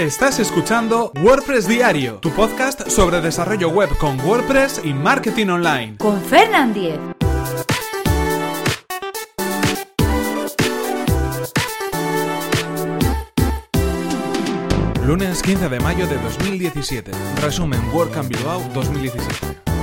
Estás escuchando WordPress Diario, tu podcast sobre desarrollo web con WordPress y marketing online. Con Fernand Diez. Lunes 15 de mayo de 2017. Resumen WordCamp Bilbao 2017.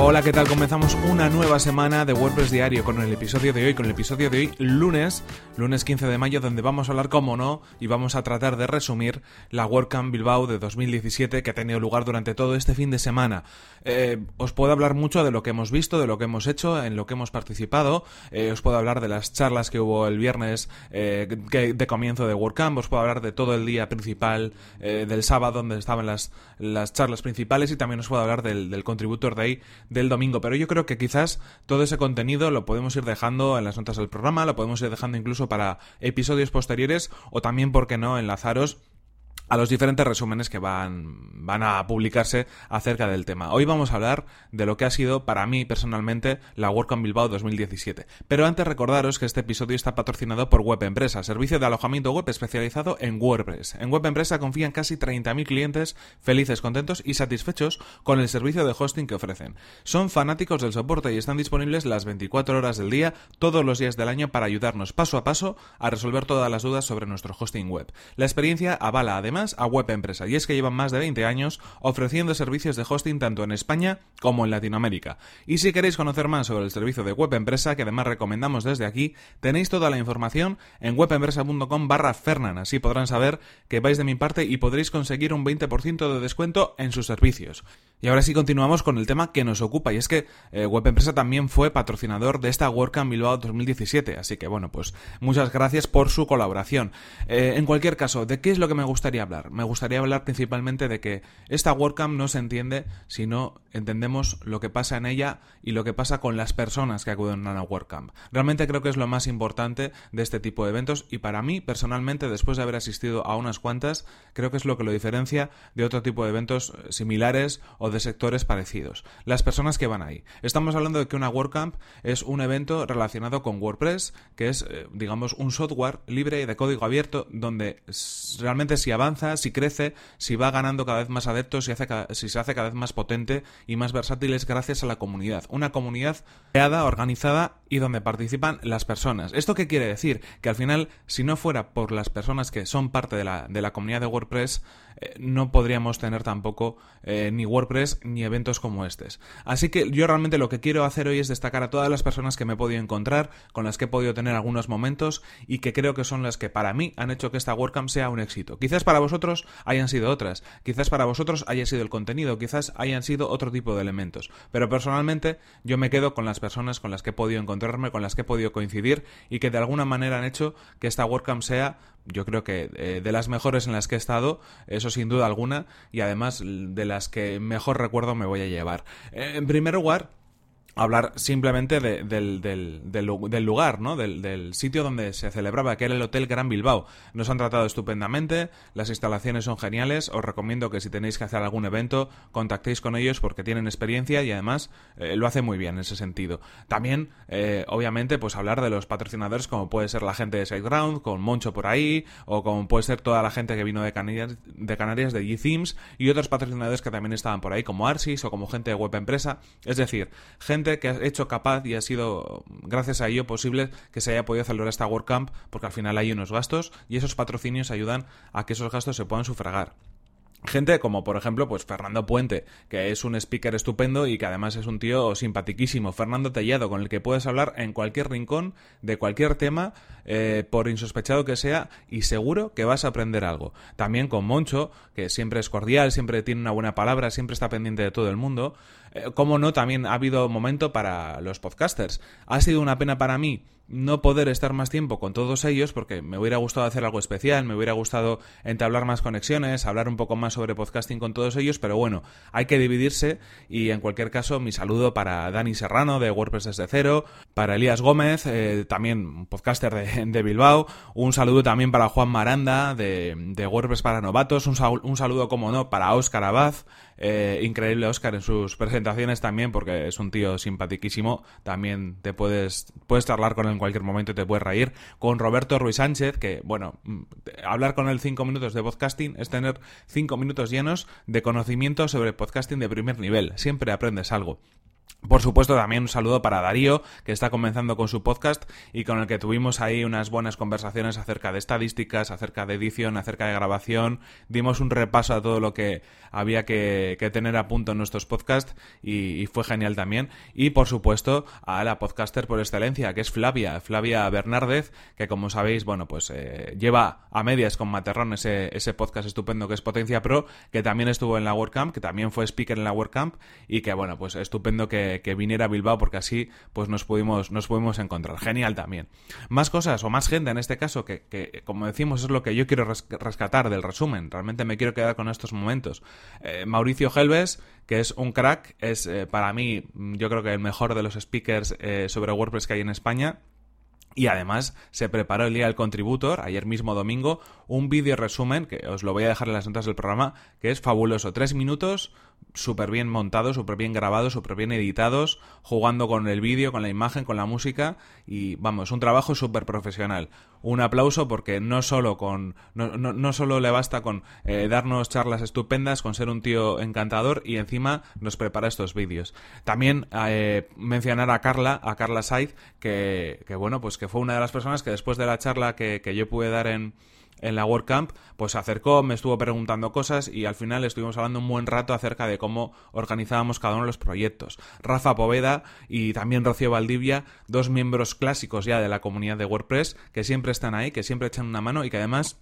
Hola, ¿qué tal? Comenzamos una nueva semana de WordPress Diario con el episodio de hoy, con el episodio de hoy lunes, lunes 15 de mayo, donde vamos a hablar, como no, y vamos a tratar de resumir la WordCamp Bilbao de 2017 que ha tenido lugar durante todo este fin de semana. Eh, os puedo hablar mucho de lo que hemos visto, de lo que hemos hecho, en lo que hemos participado, eh, os puedo hablar de las charlas que hubo el viernes eh, de comienzo de WordCamp, os puedo hablar de todo el día principal del sábado, donde estaban las, las charlas principales, y también os puedo hablar del, del Contributor Day del domingo, pero yo creo que quizás todo ese contenido lo podemos ir dejando en las notas del programa, lo podemos ir dejando incluso para episodios posteriores o también, ¿por qué no?, enlazaros a los diferentes resúmenes que van, van a publicarse acerca del tema. Hoy vamos a hablar de lo que ha sido para mí personalmente la WordCamp Bilbao 2017. Pero antes recordaros que este episodio está patrocinado por Web Empresa, servicio de alojamiento web especializado en WordPress. En Web Empresa confían casi 30.000 clientes felices, contentos y satisfechos con el servicio de hosting que ofrecen. Son fanáticos del soporte y están disponibles las 24 horas del día, todos los días del año para ayudarnos paso a paso a resolver todas las dudas sobre nuestro hosting web. La experiencia avala además a Web Empresa, y es que llevan más de 20 años ofreciendo servicios de hosting tanto en España como en Latinoamérica. Y si queréis conocer más sobre el servicio de Web Empresa, que además recomendamos desde aquí, tenéis toda la información en webempresa.com barra Fernan, así podrán saber que vais de mi parte y podréis conseguir un 20% de descuento en sus servicios. Y ahora sí continuamos con el tema que nos ocupa, y es que eh, Web Empresa también fue patrocinador de esta WordCamp Bilbao 2017, así que bueno, pues muchas gracias por su colaboración. Eh, en cualquier caso, ¿de qué es lo que me gustaría Me gustaría hablar principalmente de que esta WordCamp no se entiende si no entendemos lo que pasa en ella y lo que pasa con las personas que acuden a una WordCamp. Realmente creo que es lo más importante de este tipo de eventos y para mí, personalmente, después de haber asistido a unas cuantas, creo que es lo que lo diferencia de otro tipo de eventos similares o de sectores parecidos. Las personas que van ahí. Estamos hablando de que una WordCamp es un evento relacionado con WordPress, que es, eh, digamos, un software libre y de código abierto, donde realmente si avanza, si crece, si va ganando cada vez más adeptos, si, hace, si se hace cada vez más potente y más versátil es gracias a la comunidad. Una comunidad creada, organizada y donde participan las personas. ¿Esto qué quiere decir? Que al final, si no fuera por las personas que son parte de la, de la comunidad de WordPress, eh, no podríamos tener tampoco eh, ni WordPress ni eventos como estos. Así que yo realmente lo que quiero hacer hoy es destacar a todas las personas que me he podido encontrar, con las que he podido tener algunos momentos y que creo que son las que para mí han hecho que esta WordCamp sea un éxito. Quizás para vosotros hayan sido otras, quizás para vosotros haya sido el contenido, quizás hayan sido tipo de elementos, pero personalmente yo me quedo con las personas con las que he podido encontrarme, con las que he podido coincidir y que de alguna manera han hecho que esta WordCamp sea yo creo que eh, de las mejores en las que he estado, eso sin duda alguna, y además de las que mejor recuerdo me voy a llevar. Eh, en primer lugar, hablar simplemente del, del, lugar, ¿no? Del, sitio donde se celebraba, que era el Hotel Gran Bilbao. Nos han tratado estupendamente, las instalaciones son geniales, os recomiendo que si tenéis que hacer algún evento, contactéis con ellos porque tienen experiencia y además eh, lo hace muy bien en ese sentido. También, eh, obviamente, pues hablar de los patrocinadores como puede ser la gente de SiteGround, con Moncho por ahí, o como puede ser toda la gente que vino de Canarias, de Canarias, de G-Themes, y otros patrocinadores que también estaban por ahí, como Arsis o como gente de Web Empresa. Es decir, gente que ha hecho capaz y ha sido gracias a ello posible que se haya podido celebrar esta WordCamp porque al final hay unos gastos y esos patrocinios ayudan a que esos gastos se puedan sufragar. Gente como por ejemplo pues Fernando Puente, que es un speaker estupendo y que además es un tío simpatiquísimo. Fernando Tellado, con el que puedes hablar en cualquier rincón, de cualquier tema, eh, por insospechado que sea, y seguro que vas a aprender algo. También con Moncho, que siempre es cordial, siempre tiene una buena palabra, siempre está pendiente de todo el mundo. Eh, como no, también ha habido momento para los podcasters. Ha sido una pena para mí no poder estar más tiempo con todos ellos porque me hubiera gustado hacer algo especial, me hubiera gustado entablar más conexiones, hablar un poco más sobre podcasting con todos ellos, pero bueno, hay que dividirse. Y en cualquier caso mi saludo para Dani Serrano de WordPress desde cero, para Elías Gómez, eh, también podcaster de, Bilbao, un saludo también para Juan Maranda de, de WordPress para novatos, un, un saludo como no para Óscar Abad, eh, increíble Oscar en sus presentaciones también, porque es un tío simpatiquísimo. También te puedes, puedes charlar con él en cualquier momento y te puedes reír. Con Roberto Ruiz Sánchez, que, bueno, mm, hablar con él cinco minutos de podcasting es tener cinco minutos llenos de conocimiento sobre podcasting de primer nivel. Siempre aprendes algo. Por supuesto, también un saludo para Darío, que está comenzando con su podcast y con el que tuvimos ahí unas buenas conversaciones acerca de estadísticas, acerca de edición, acerca de grabación. Dimos un repaso a todo lo que había que, tener a punto en nuestros podcasts y, fue genial también. Y por supuesto, a la podcaster por excelencia, que es Flavia, Flavia Bernárdez, que como sabéis, bueno, pues eh, lleva a medias con Materrón ese, ese podcast estupendo que es Potencia Pro, que también estuvo en la WordCamp, que también fue speaker en la WordCamp y que, bueno, pues estupendo que que, viniera a Bilbao porque así pues nos pudimos, nos pudimos encontrar. Genial también. Más cosas o más gente en este caso que, como decimos es lo que yo quiero rescatar del resumen. Realmente me quiero quedar con estos momentos. Eh, Mauricio Helves, que es un crack, es eh, para mí yo creo que el mejor de los speakers eh, sobre WordPress que hay en España. Y además se preparó el día del contributor, ayer mismo domingo, un vídeo resumen, que os lo voy a dejar en las notas del programa, que es fabuloso. Tres minutos, súper bien montados, súper bien grabados, súper bien editados, jugando con el vídeo, con la imagen, con la música y vamos, un trabajo súper profesional. Un aplauso porque no solo con no, no, solo le basta con eh, darnos charlas estupendas, con ser un tío encantador y encima nos prepara estos vídeos. También eh, mencionar a Carla, a Carla Said, que, que bueno, pues que fue una de las personas que después de la charla que, que yo pude dar en en la WordCamp, pues se acercó, me estuvo preguntando cosas y al final estuvimos hablando un buen rato acerca de cómo organizábamos cada uno de los proyectos. Rafa Poveda y también Rocío Valdivia, dos miembros clásicos ya de la comunidad de WordPress, que siempre están ahí, que siempre echan una mano y que además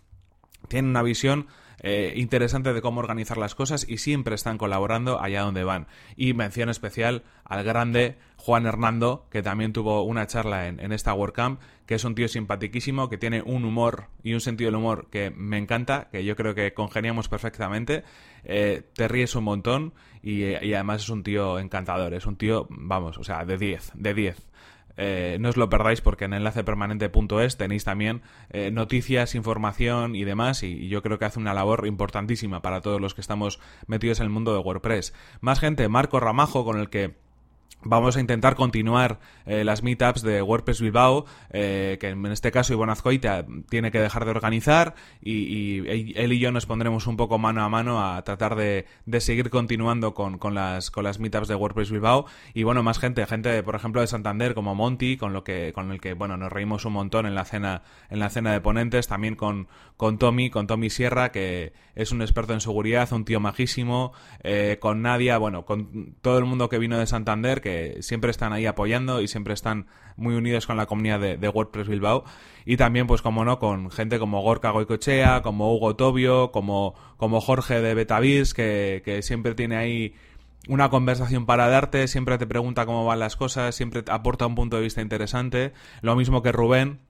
tienen una visión eh, interesante de cómo organizar las cosas y siempre están colaborando allá donde van. Y mención especial al grande Juan Hernando, que también tuvo una charla en, esta WordCamp, que es un tío simpaticísimo, que tiene un humor y un sentido del humor que me encanta, que yo creo que congeniamos perfectamente. Eh, te ríes un montón y, y, además es un tío encantador, es un tío, vamos, o sea, de 10, de 10. Eh, no os lo perdáis porque en enlacepermanente.es tenéis también eh, noticias, información y demás y, yo creo que hace una labor importantísima para todos los que estamos metidos en el mundo de WordPress. Más gente, Marco Ramajo con el que Vamos a intentar continuar eh, las meetups de WordPress Bilbao, eh, que en este caso Ivonne Azcoita tiene que dejar de organizar y, él y yo nos pondremos un poco mano a mano a tratar de, seguir continuando con, las, con las meetups de WordPress Bilbao. Y bueno, más gente, gente por ejemplo de Santander como Monty, con, lo que, con el que bueno nos reímos un montón en la cena, en la cena de ponentes, también con, con Tommy, con Tommy Sierra, que es un experto en seguridad, un tío majísimo, eh, con Nadia, bueno, con todo el mundo que vino de Santander, que siempre están ahí apoyando y siempre están muy unidos con la comunidad de, WordPress Bilbao. Y también, pues como no, con gente como Gorka Goicochea, como Hugo Tobio, como, como Jorge de Betavis, que, que siempre tiene ahí una conversación para darte, siempre te pregunta cómo van las cosas, siempre aporta un punto de vista interesante. Lo mismo que Rubén,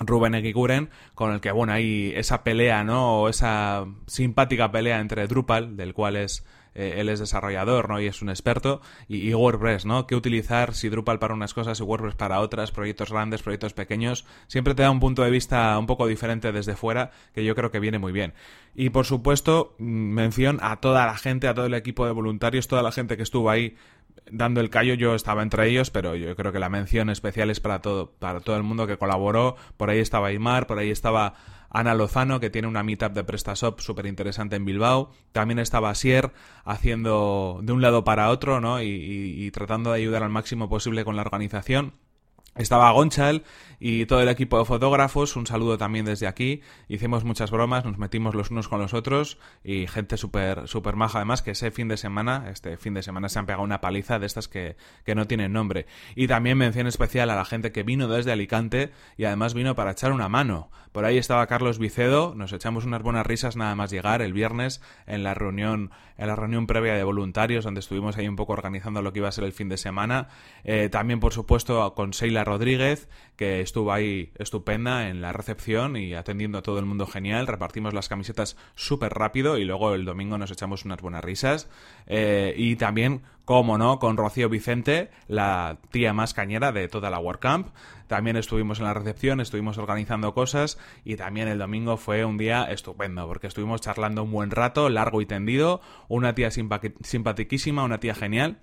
Rubén Eguiguren, con el que, bueno, hay esa pelea, ¿no? O esa simpática pelea entre Drupal, del cual es eh, él es desarrollador, ¿no? Y es un experto, y, WordPress, ¿no? ¿Qué utilizar si Drupal para unas cosas y WordPress para otras, proyectos grandes, proyectos pequeños? Siempre te da un punto de vista un poco diferente desde fuera, que yo creo que viene muy bien. Y por supuesto, mm, mención a toda la gente, a todo el equipo de voluntarios, toda la gente que estuvo ahí dando el callo, yo estaba entre ellos, pero yo creo que la mención especial es para todo, para todo el mundo que colaboró. Por ahí estaba Aymar, por ahí estaba Ana Lozano, que tiene una meetup de PrestaShop súper interesante en Bilbao. También estaba Sier haciendo de un lado para otro, ¿no? y tratando de ayudar al máximo posible con la organización. Estaba Gonchal y todo el equipo de fotógrafos, un saludo también desde aquí. Hicimos muchas bromas, nos metimos los unos con los otros y gente súper super maja además que ese fin de semana, este fin de semana se han pegado una paliza de estas que, que no tienen nombre. Y también mención especial a la gente que vino desde Alicante y además vino para echar una mano. Por ahí estaba Carlos Vicedo, nos echamos unas buenas risas nada más llegar el viernes en la reunión, en la reunión previa de voluntarios donde estuvimos ahí un poco organizando lo que iba a ser el fin de semana. Eh, también por supuesto con Rodríguez, que estuvo ahí estupenda en la recepción y atendiendo a todo el mundo genial. Repartimos las camisetas súper rápido y luego el domingo nos echamos unas buenas risas. Eh, y también, como no, con Rocío Vicente, la tía más cañera de toda la WordCamp. También estuvimos en la recepción, estuvimos organizando cosas y también el domingo fue un día estupendo porque estuvimos charlando un buen rato, largo y tendido. Una tía simpatiquísima, una tía genial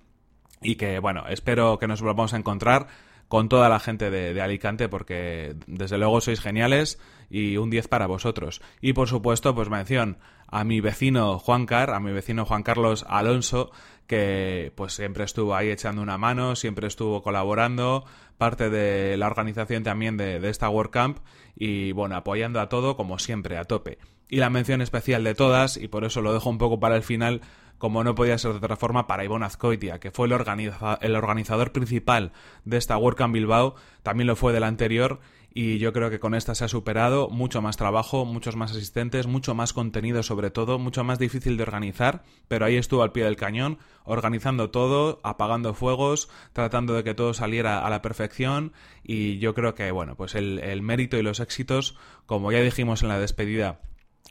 y que, bueno, espero que nos volvamos a encontrar con toda la gente de, Alicante porque desde luego sois geniales y un 10 para vosotros. Y por supuesto, pues mención a mi vecino Juan Car, a mi vecino Juan Carlos Alonso, que pues siempre estuvo ahí echando una mano, siempre estuvo colaborando, parte de la organización también de, de esta WordCamp y bueno, apoyando a todo como siempre, a tope. Y la mención especial de todas, y por eso lo dejo un poco para el final, como no podía ser de otra forma, para Ivonne Azcoitia, que fue el, el organizador principal de esta WordCamp Bilbao, también lo fue del anterior, y yo creo que con esta se ha superado. Mucho más trabajo, muchos más asistentes, mucho más contenido sobre todo, mucho más difícil de organizar, pero ahí estuvo al pie del cañón, organizando todo, apagando fuegos, tratando de que todo saliera a la perfección y yo creo que, bueno, pues el, el mérito y los éxitos, como ya dijimos en la despedida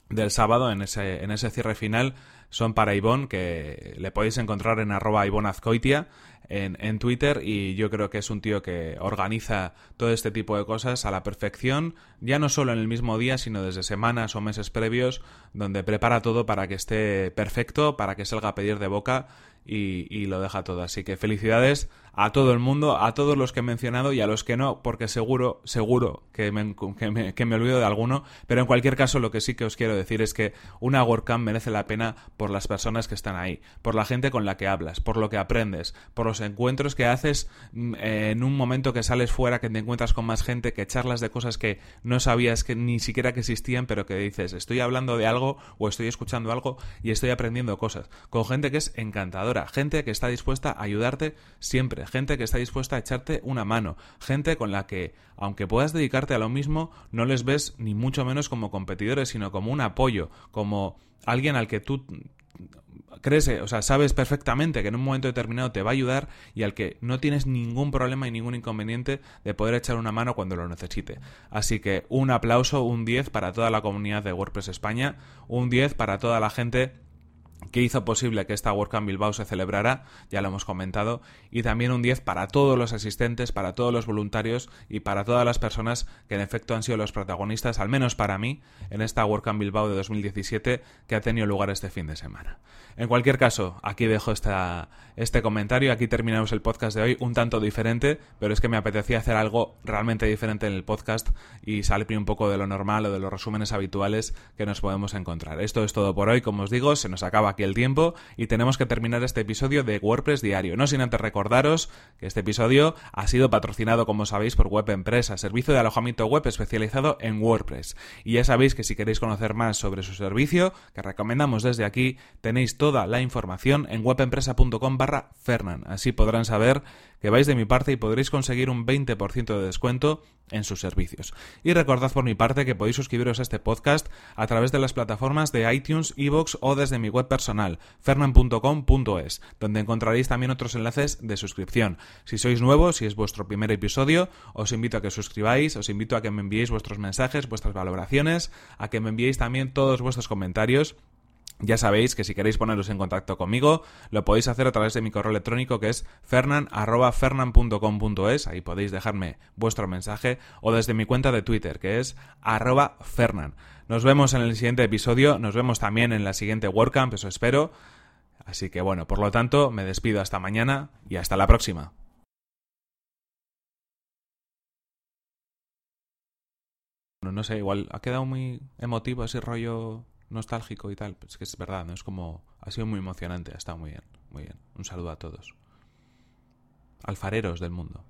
del sábado, en ese, en ese cierre final, son para Ivonne, que le podéis encontrar en arroba Ivonne Azcoitia en, en, Twitter y yo creo que es un tío que organiza todo este tipo de cosas a la perfección, ya no solo en el mismo día, sino desde semanas o meses previos, donde prepara todo para que esté perfecto, para que salga a pedir de boca y, lo deja todo. Así que felicidades a todo el mundo, a todos los que he mencionado y a los que no, porque seguro, seguro que me, que me, que me olvido de alguno, pero en cualquier caso lo que sí que os quiero decir es que una WordCamp merece la pena por las personas que están ahí, por la gente con la que hablas, por lo que aprendes, por los encuentros que haces mm, en un momento que sales fuera, que te encuentras con más gente, que charlas de cosas que no sabías que ni siquiera que existían, pero que dices, estoy hablando de algo o estoy escuchando algo y estoy aprendiendo cosas, con gente que es encantadora, gente que está dispuesta a ayudarte siempre gente que está dispuesta a echarte una mano, gente con la que, aunque puedas dedicarte a lo mismo, no les ves ni mucho menos como competidores, sino como un apoyo, como alguien al que tú crees, o sea, sabes perfectamente que en un momento determinado te va a ayudar y al que no tienes ningún problema y ningún inconveniente de poder echar una mano cuando lo necesite. Así que un aplauso, un 10 para toda la comunidad de WordPress España, un 10 para toda la gente que hizo posible que esta WordCamp Bilbao se celebrara, ya lo hemos comentado, y también un 10 para todos los asistentes, para todos los voluntarios y para todas las personas que en efecto han sido los protagonistas, al menos para mí, en esta WordCamp Bilbao de 2017 que ha tenido lugar este fin de semana. En cualquier caso, aquí dejo esta, este comentario, aquí terminamos el podcast de hoy, un tanto diferente, pero es que me apetecía hacer algo realmente diferente en el podcast y salir un poco de lo normal o de los resúmenes habituales que nos podemos encontrar. Esto es todo por hoy, como os digo, se nos acaba aquí el tiempo y tenemos que terminar este episodio de WordPress Diario. No sin antes recordaros que este episodio ha sido patrocinado, como sabéis, por Web Empresa, servicio de alojamiento web especializado en WordPress. Y ya sabéis que si queréis conocer más sobre su servicio, que recomendamos desde aquí, tenéis toda la información en webempresa.com barra Fernan. Así podrán saber que vais de mi parte y podréis conseguir un 20% de descuento en sus servicios. Y recordad por mi parte que podéis suscribiros a este podcast a través de las plataformas de iTunes, Evox o desde mi web personal, fernan.com.es, donde encontraréis también otros enlaces de suscripción. Si sois nuevos, si es vuestro primer episodio, os invito a que suscribáis, os invito a que me enviéis vuestros mensajes, vuestras valoraciones, a que me enviéis también todos vuestros comentarios ya sabéis que si queréis poneros en contacto conmigo, lo podéis hacer a través de mi correo electrónico que es fernan.fernan.com.es, ahí podéis dejarme vuestro mensaje, o desde mi cuenta de Twitter que es arroba fernan. Nos vemos en el siguiente episodio, nos vemos también en la siguiente WordCamp, eso espero. Así que bueno, por lo tanto, me despido hasta mañana y hasta la próxima. No, no sé, igual ha quedado muy emotivo ese rollo nostálgico y tal. Es que es verdad. Es como. Ha sido muy emocionante, ha estado muy bien, muy bien. Un saludo a todos. Alfareros del mundo.